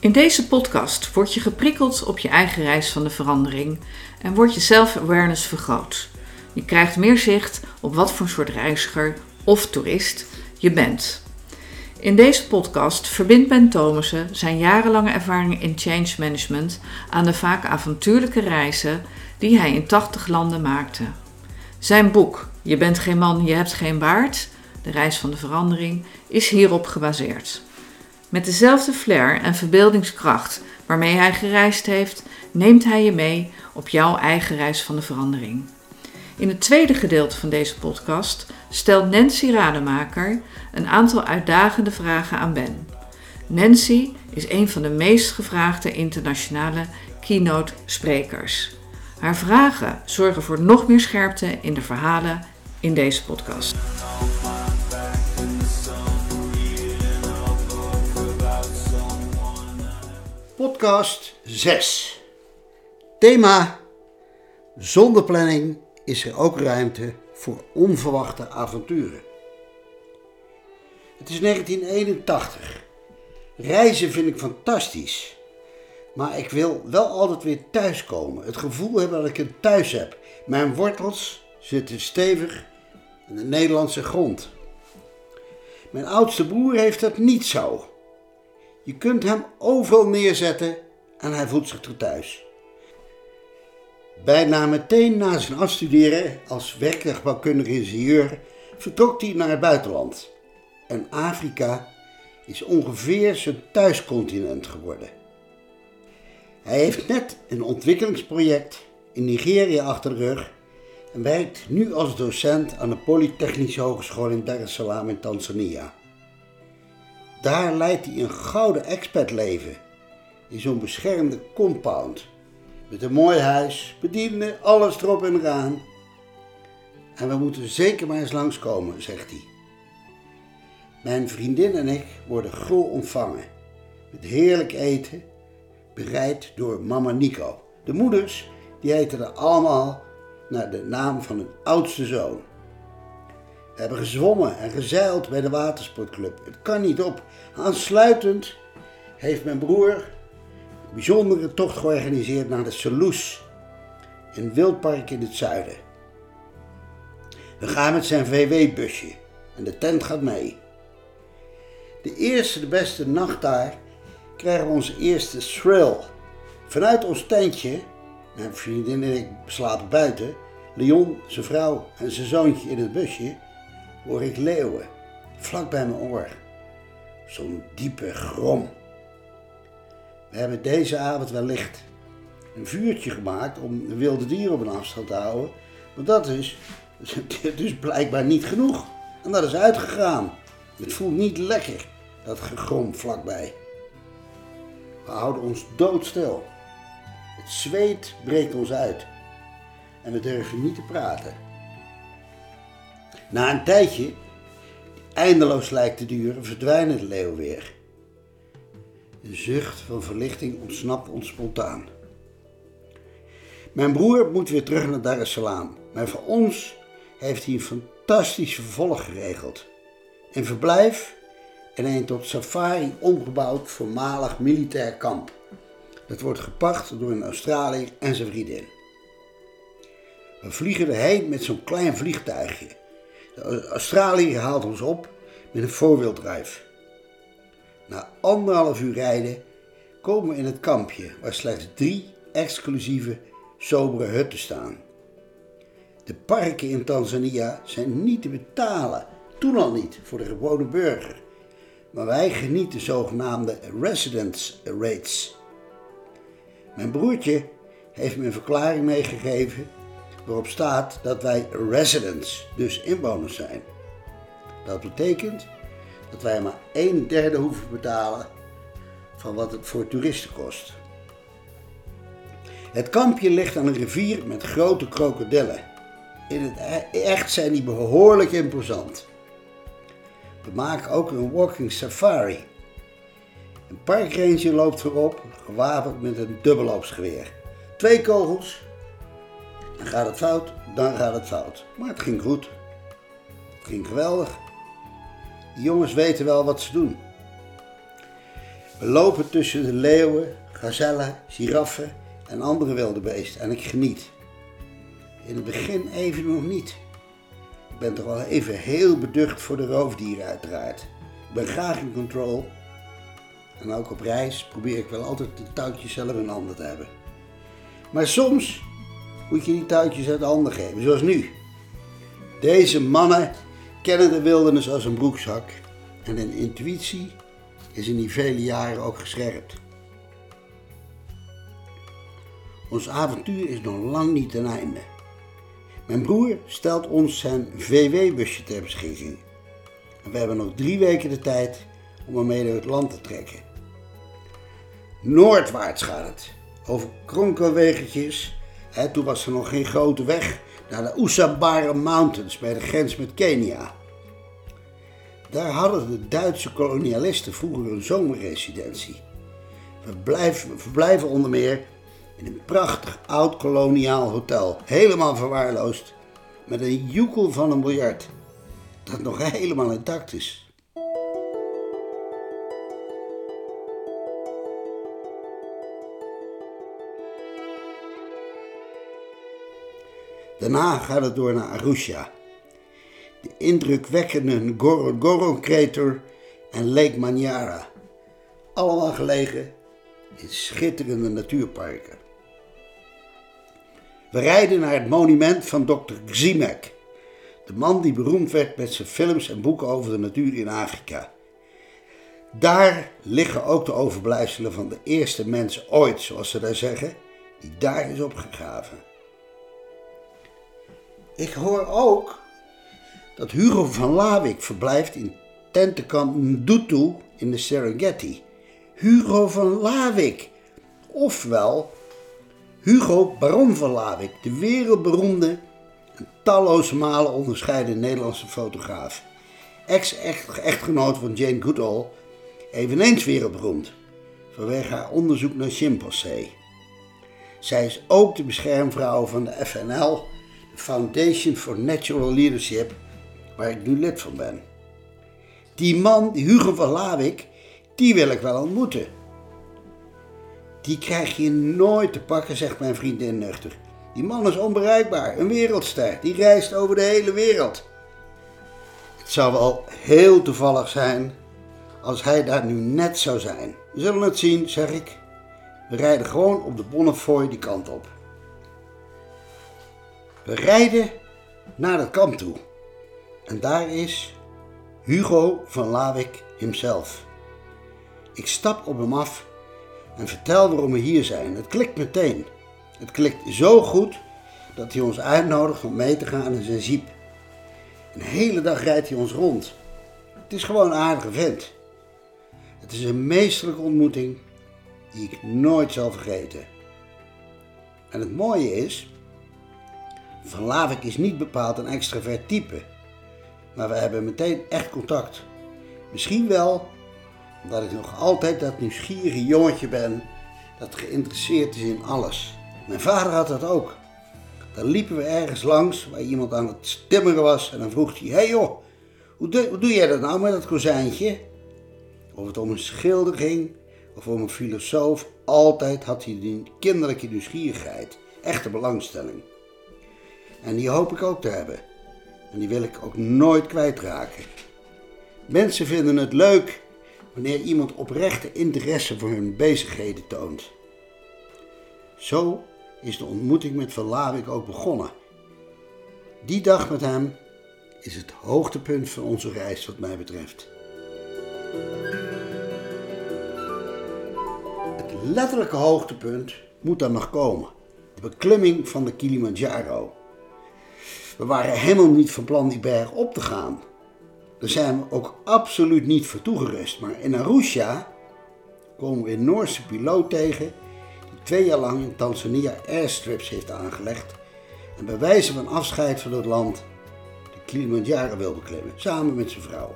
In deze podcast word je geprikkeld op je eigen reis van de verandering en wordt je self-awareness vergroot. Je krijgt meer zicht op wat voor soort reiziger of toerist je bent. In deze podcast verbindt Ben Thomassen zijn jarenlange ervaring in change management aan de vaak avontuurlijke reizen die hij in 80 landen maakte. Zijn boek Je bent geen man, je hebt geen baard, de reis van de verandering, is hierop gebaseerd. Met dezelfde flair en verbeeldingskracht waarmee hij gereisd heeft, neemt hij je mee op jouw eigen reis van de verandering. In het tweede gedeelte van deze podcast stelt Nancy Rademaker een aantal uitdagende vragen aan Ben. Nancy is een van de meest gevraagde internationale keynote sprekers. Haar vragen zorgen voor nog meer scherpte in de verhalen in deze podcast. Podcast 6. Thema: Zonder planning is er ook ruimte voor onverwachte avonturen. Het is 1981. Reizen vind ik fantastisch. Maar ik wil wel altijd weer thuiskomen. Het gevoel hebben dat ik een thuis heb. Mijn wortels zitten stevig in de Nederlandse grond. Mijn oudste broer heeft dat niet zo. Je kunt hem overal neerzetten en hij voelt zich er thuis. Bijna meteen na zijn afstuderen als werktuigbouwkundig ingenieur vertrok hij naar het buitenland. En Afrika is ongeveer zijn thuiscontinent geworden. Hij heeft net een ontwikkelingsproject in Nigeria achter de rug en werkt nu als docent aan de Polytechnische Hogeschool in Dar es Salaam in Tanzania. Daar leidt hij een gouden expertleven in zo'n beschermde compound. Met een mooi huis, bedienden, alles erop en eraan. En we moeten zeker maar eens langskomen, zegt hij. Mijn vriendin en ik worden gul ontvangen. Met heerlijk eten, bereid door mama Nico. De moeders, die heten er allemaal naar de naam van hun oudste zoon. Hebben gezwommen en gezeild bij de watersportclub. Het kan niet op. Aansluitend heeft mijn broer een bijzondere tocht georganiseerd naar de Saloes, een wildpark in het zuiden. We gaan met zijn VW-busje en de tent gaat mee. De eerste, de beste nacht daar krijgen we onze eerste thrill. Vanuit ons tentje, mijn vriendin en ik slapen buiten, Leon, zijn vrouw en zijn zoontje in het busje, hoor ik leeuwen, vlak bij mijn oor. Zo'n diepe grom. We hebben deze avond wellicht een vuurtje gemaakt om de wilde dieren op een afstand te houden. Maar dat is dus blijkbaar niet genoeg. En dat is uitgegaan. Het voelt niet lekker, dat gegrom vlakbij. We houden ons doodstil. Het zweet breekt ons uit. En we durven niet te praten. Na een tijdje, die eindeloos lijkt te duren, verdwijnen de leeuw weer. Een zucht van verlichting ontsnapt ons spontaan. Mijn broer moet weer terug naar Dar es Salaam, maar voor ons heeft hij een fantastisch vervolg geregeld. Een verblijf en een tot safari omgebouwd voormalig militair kamp. Dat wordt gepacht door een Australiër en zijn vriendin. We vliegen erheen met zo'n klein vliegtuigje. De Australiër haalt ons op met een voorwieldrijf. Na anderhalf uur rijden komen we in het kampje waar slechts drie exclusieve, sobere hutten staan. De parken in Tanzania zijn niet te betalen, toen al niet voor de gewone burger. Maar wij genieten zogenaamde residence rates. Mijn broertje heeft me een verklaring meegegeven waarop staat dat wij residents, dus inwoners zijn. Dat betekent dat wij maar een derde hoeven betalen van wat het voor toeristen kost. Het kampje ligt aan een rivier met grote krokodillen. In het e- echt zijn die behoorlijk imposant. We maken ook een walking safari. Een parkranger loopt voorop, gewapend met een dubbelloopsgeweer. Twee kogels. Gaat het fout, dan gaat het fout. Maar het ging goed. Het ging geweldig. Jongens weten wel wat ze doen. We lopen tussen de leeuwen, gazellen, giraffen en andere wilde beesten en ik geniet. In het begin even nog niet. Ik ben toch wel even heel beducht voor de roofdieren uiteraard. Ik ben graag in control. En ook op reis probeer ik wel altijd de touwtjes zelf in handen te hebben. Maar soms moet je die touwtjes uit de handen geven, zoals nu. Deze mannen kennen de wildernis als een broekzak en hun intuïtie is in die vele jaren ook gescherpt. Ons avontuur is nog lang niet ten einde. Mijn broer stelt ons zijn VW-busje ter beschikking. En we hebben nog drie weken de tijd om ermee door het land te trekken. Noordwaarts gaat het, over kronkelweggetjes. Toen was er nog geen grote weg naar de Usambara Mountains bij de grens met Kenia. Daar hadden de Duitse kolonialisten vroeger een zomerresidentie. We, blijven, we verblijven onder meer in een prachtig oud koloniaal hotel, helemaal verwaarloosd, met een joekel van een miljard, dat nog helemaal intact is. Daarna gaat het door naar Arusha. De indrukwekkende Ngorongoro-crater en Lake Manyara. Allemaal gelegen in schitterende natuurparken. We rijden naar het monument van Dr. Gzimek, de man die beroemd werd met zijn films en boeken over de natuur in Afrika. Daar liggen ook de overblijfselen van de eerste mens ooit, zoals ze daar zeggen, die daar is opgegraven. Ik hoor ook dat Hugo van Lawik verblijft in tentenkamp Ndutu in de Serengeti. Hugo van Lawik, ofwel Hugo Baron van Lawik, de wereldberoemde en talloze malen onderscheiden Nederlandse fotograaf. Ex-echtgenoot van Jane Goodall, eveneens wereldberoemd vanwege haar onderzoek naar chimpansee. Zij is ook de beschermvrouw van de FNL, Foundation for Natural Leadership, waar ik nu lid van ben. Die man, Hugo van Lawik, die wil ik wel ontmoeten. Die krijg je nooit te pakken, zegt mijn vriendin nuchter. Die man is onbereikbaar, een wereldster. Die reist over de hele wereld. Het zou wel heel toevallig zijn als hij daar nu net zou zijn. We zullen het zien, zeg ik. We rijden gewoon op de Bonnefoy die kant op. We rijden naar het kamp toe. En daar is Hugo van Lawik himself. Ik stap op hem af en vertel waarom we hier zijn. Het klikt meteen. Het klikt zo goed dat hij ons uitnodigt om mee te gaan in zijn jeep. Een hele dag rijdt hij ons rond. Het is gewoon een aardige vent. Het is een meesterlijke ontmoeting die ik nooit zal vergeten. En het mooie is, Van Lavik is niet bepaald een extravert type, maar we hebben meteen echt contact. Misschien wel omdat ik nog altijd dat nieuwsgierige jongetje ben dat geïnteresseerd is in alles. Mijn vader had dat ook. Dan liepen we ergens langs waar iemand aan het timmeren was en dan vroeg hij: Hé hey joh, hoe doe, hoe doe jij dat nou met dat kozijntje? Of het om een schilder ging of om een filosoof, altijd had hij die kinderlijke nieuwsgierigheid, echte belangstelling. En die hoop ik ook te hebben. En die wil ik ook nooit kwijtraken. Mensen vinden het leuk wanneer iemand oprechte interesse voor hun bezigheden toont. Zo is de ontmoeting met Van Lawik ook begonnen. Die dag met hem is het hoogtepunt van onze reis wat mij betreft. Het letterlijke hoogtepunt moet dan nog komen. De beklimming van de Kilimanjaro. We waren helemaal niet van plan die berg op te gaan. Daar zijn we ook absoluut niet voor toegerust. Maar in Arusha komen we een Noorse piloot tegen die twee jaar lang in Tanzania airstrips heeft aangelegd en bij wijze van afscheid van het land de Kilimanjaro wil beklimmen, samen met zijn vrouw.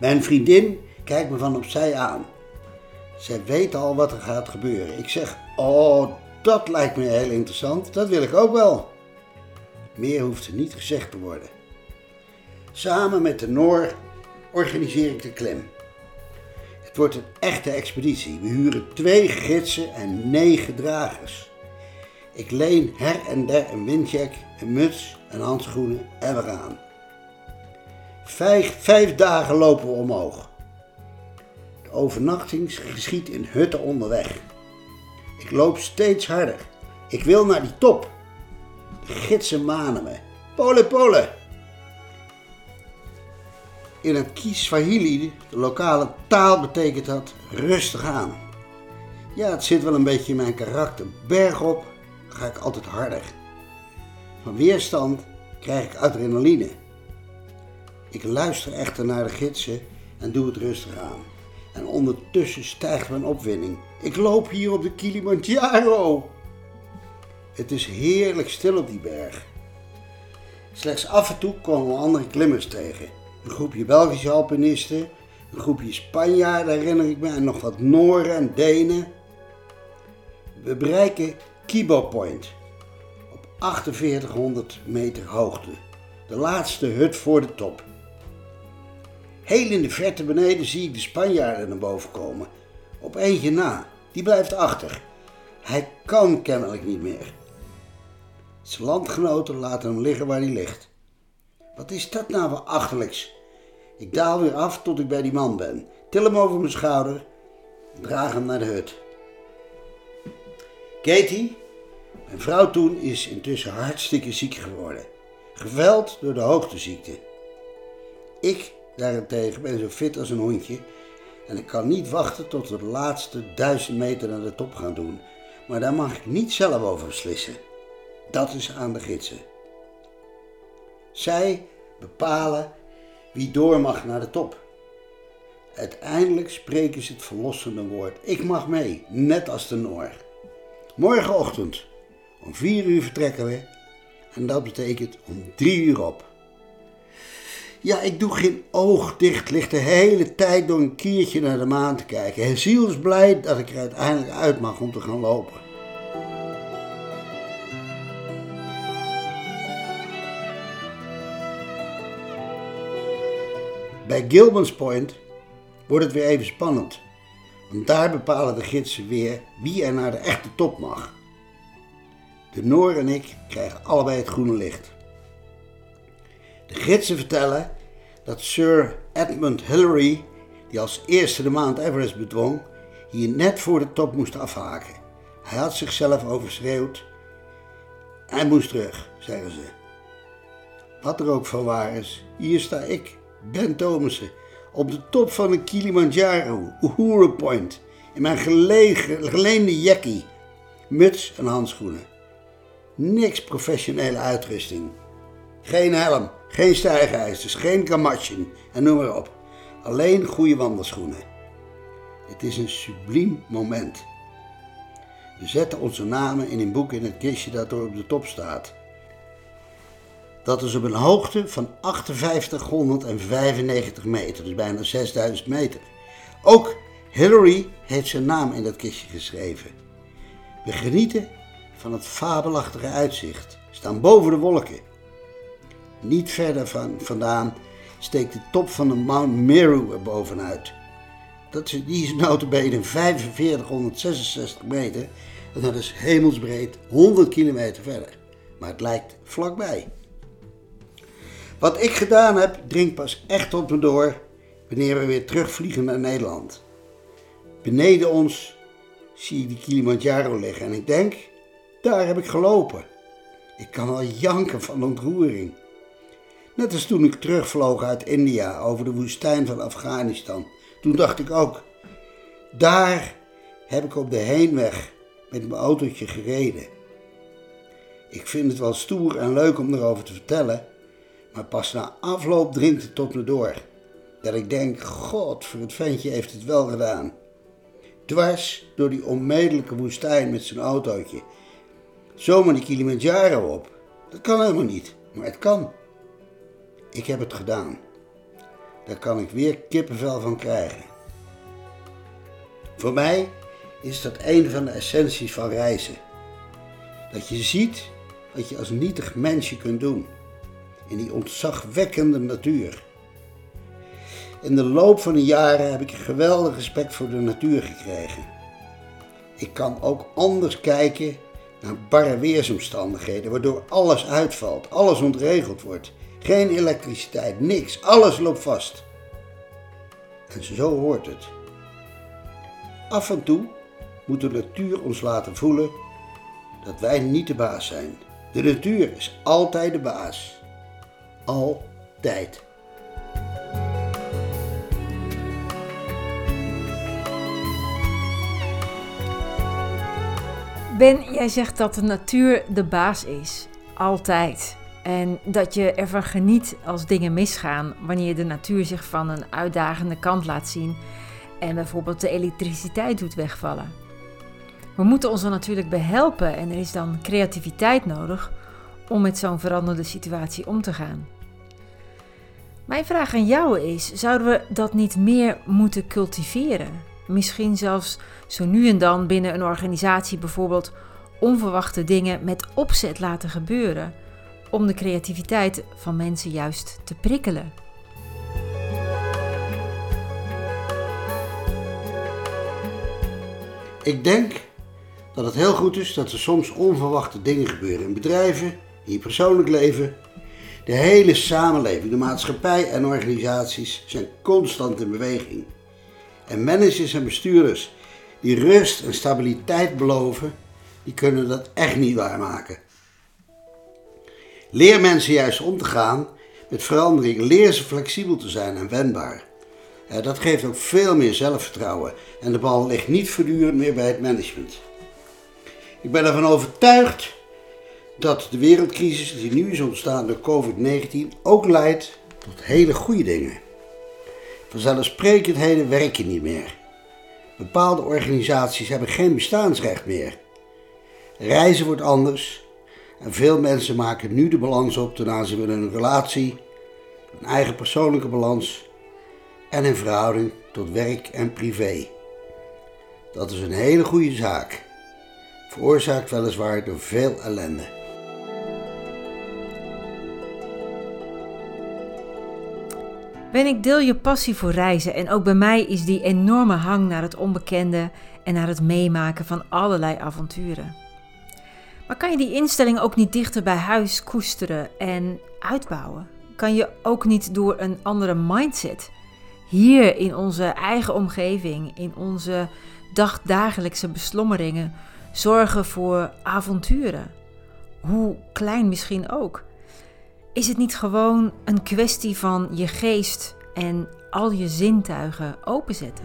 Mijn vriendin kijkt me van opzij aan. Zij weet al wat er gaat gebeuren. Ik zeg, oh, dat lijkt me heel interessant, dat wil ik ook wel. Meer hoeft niet gezegd te worden. Samen met de Noor organiseer ik de klim. Het wordt een echte expeditie. We huren twee gidsen en negen dragers. Ik leen her en der een windjack, een muts en handschoenen en we gaan. Vijf dagen lopen we omhoog. De overnachting geschiet in hutten onderweg. Ik loop steeds harder. Ik wil naar die top. Gidsen manen me. Pole, pole. In het Kiswahili, de lokale taal, betekent dat rustig aan. Ja, het zit wel een beetje in mijn karakter. Bergop ga ik altijd harder. Van weerstand krijg ik adrenaline. Ik luister echter naar de gidsen en doe het rustig aan. En ondertussen stijgt mijn opwinding. Ik loop hier op de Kilimanjaro. Het is heerlijk stil op die berg. Slechts af en toe komen we andere klimmers tegen. Een groepje Belgische alpinisten, een groepje Spanjaarden herinner ik me en nog wat Nooren en Denen. We bereiken Kibo Point op 4800 meter hoogte. De laatste hut voor de top. Heel in de verte beneden zie ik de Spanjaarden naar boven komen. Op eentje na. Die blijft achter. Hij kan kennelijk niet meer. Zijn landgenoten laten hem liggen waar hij ligt. Wat is dat nou voor? Ik daal weer af tot ik bij die man ben. Til hem over mijn schouder. Draag hem naar de hut. Katie, mijn vrouw toen, is intussen hartstikke ziek geworden. Geveld door de hoogteziekte. Ik daarentegen ben zo fit als een hondje en ik kan niet wachten tot we de laatste duizend meter naar de top gaan doen. Maar daar mag ik niet zelf over beslissen. Dat is aan de gidsen. Zij bepalen wie door mag naar de top. Uiteindelijk spreken ze het verlossende woord. Ik mag mee, net als de Noor. Morgenochtend om vier uur vertrekken we en dat betekent om drie uur op. Ja, ik doe geen oog dicht, ligt de hele tijd door een kiertje naar de maan te kijken. Zielsblij dat ik er uiteindelijk uit mag om te gaan lopen. Bij Gilman's Point wordt het weer even spannend. Want daar bepalen de gidsen weer wie er naar de echte top mag. De Noor en ik krijgen allebei het groene licht. De gidsen vertellen dat Sir Edmund Hillary, die als eerste de Mount Everest bedwong, hier net voor de top moest afhaken. Hij had zichzelf overschreeuwd. Hij moest terug, zeggen ze. Wat er ook van waar is, hier sta ik, Ben Thomassen, op de top van de Kilimanjaro, Uhuru Point, in mijn geleende jackie, muts en handschoenen. Niks professionele uitrusting. Geen helm, geen stijgijzers, geen kamatjen en noem maar op. Alleen goede wandelschoenen. Het is een subliem moment. We zetten onze namen in een boek in het kistje dat er op de top staat. Dat is op een hoogte van 5895 meter, dus bijna 6000 meter. Ook Hillary heeft zijn naam in dat kistje geschreven. We genieten van het fabelachtige uitzicht, staan boven de wolken. Niet verder van, vandaan steekt de top van de Mount Meru er bovenuit. Dat is, die is notabene 4566 meter en dat is hemelsbreed 100 kilometer verder. Maar het lijkt vlakbij. Wat ik gedaan heb, dringt pas echt op me door wanneer we weer terugvliegen naar Nederland. Beneden ons zie ik die Kilimanjaro liggen en ik denk, daar heb ik gelopen. Ik kan wel janken van ontroering. Net als toen ik terugvloog uit India over de woestijn van Afghanistan. Toen dacht ik ook, daar heb ik op de heenweg met mijn autootje gereden. Ik vind het wel stoer en leuk om erover te vertellen, maar pas na afloop dringt het tot me door. Dat ik denk, god, voor het ventje heeft het wel gedaan. Dwars door die onmedelijke woestijn met zijn autootje. Zomaar die Kilimanjaro op. Dat kan helemaal niet, maar het kan. Ik heb het gedaan. Daar kan ik weer kippenvel van krijgen. Voor mij is dat een van de essenties van reizen. Dat je ziet wat je als nietig mensje kunt doen in die ontzagwekkende natuur. In de loop van de jaren heb ik een geweldig respect voor de natuur gekregen. Ik kan ook anders kijken naar barre weersomstandigheden, waardoor alles uitvalt, alles ontregeld wordt. Geen elektriciteit, niks, alles loopt vast. En zo hoort het. Af en toe moet de natuur ons laten voelen dat wij niet de baas zijn. De natuur is altijd de baas. Altijd. Ben, jij zegt dat de natuur de baas is. Altijd. En dat je ervan geniet als dingen misgaan, wanneer de natuur zich van een uitdagende kant laat zien en bijvoorbeeld de elektriciteit doet wegvallen. We moeten ons er natuurlijk behelpen en er is dan creativiteit nodig om met zo'n veranderde situatie om te gaan. Mijn vraag aan jou is: zouden we dat niet meer moeten cultiveren? Misschien zelfs zo nu en dan binnen een organisatie bijvoorbeeld onverwachte dingen met opzet laten gebeuren om de creativiteit van mensen juist te prikkelen. Ik denk dat het heel goed is dat er soms onverwachte dingen gebeuren in bedrijven, in je persoonlijk leven. De hele samenleving, de maatschappij en organisaties zijn constant in beweging. En managers en bestuurders die rust en stabiliteit beloven, die kunnen dat echt niet waarmaken. Leer mensen juist om te gaan met verandering. Leer ze flexibel te zijn en wendbaar. Dat geeft ook veel meer zelfvertrouwen en de bal ligt niet voortdurend meer bij het management. Ik ben ervan overtuigd dat de wereldcrisis die nu is ontstaan door COVID-19 ook leidt tot hele goede dingen. Vanzelfsprekendheden werken niet meer. Bepaalde organisaties hebben geen bestaansrecht meer. Reizen wordt anders en veel mensen maken nu de balans op ten aanzien van hun relatie, hun eigen persoonlijke balans en in verhouding tot werk en privé. Dat is een hele goede zaak, veroorzaakt weliswaar door veel ellende. Ben ik deel je passie voor reizen en ook bij mij is die enorme hang naar het onbekende en naar het meemaken van allerlei avonturen. Maar kan je die instelling ook niet dichter bij huis koesteren en uitbouwen? Kan je ook niet door een andere mindset hier in onze eigen omgeving, in onze dagdagelijkse beslommeringen, zorgen voor avonturen? Hoe klein misschien ook. Is het niet gewoon een kwestie van je geest en al je zintuigen openzetten?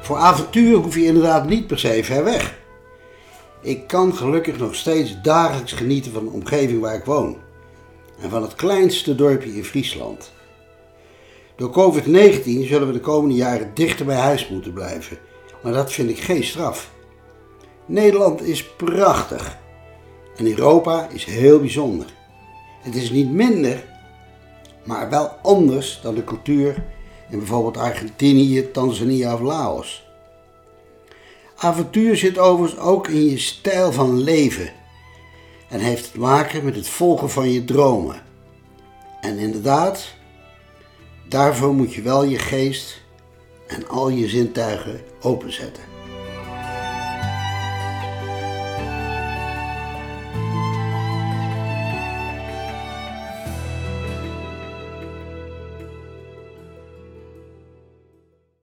Voor avontuur hoef je inderdaad niet per se ver weg. Ik kan gelukkig nog steeds dagelijks genieten van de omgeving waar ik woon en van het kleinste dorpje in Friesland. Door COVID-19 zullen we de komende jaren dichter bij huis moeten blijven, maar dat vind ik geen straf. Nederland is prachtig en Europa is heel bijzonder. Het is niet minder, maar wel anders dan de cultuur in bijvoorbeeld Argentinië, Tanzania of Laos. Avontuur zit overigens ook in je stijl van leven en heeft te maken met het volgen van je dromen. En inderdaad, daarvoor moet je wel je geest en al je zintuigen openzetten.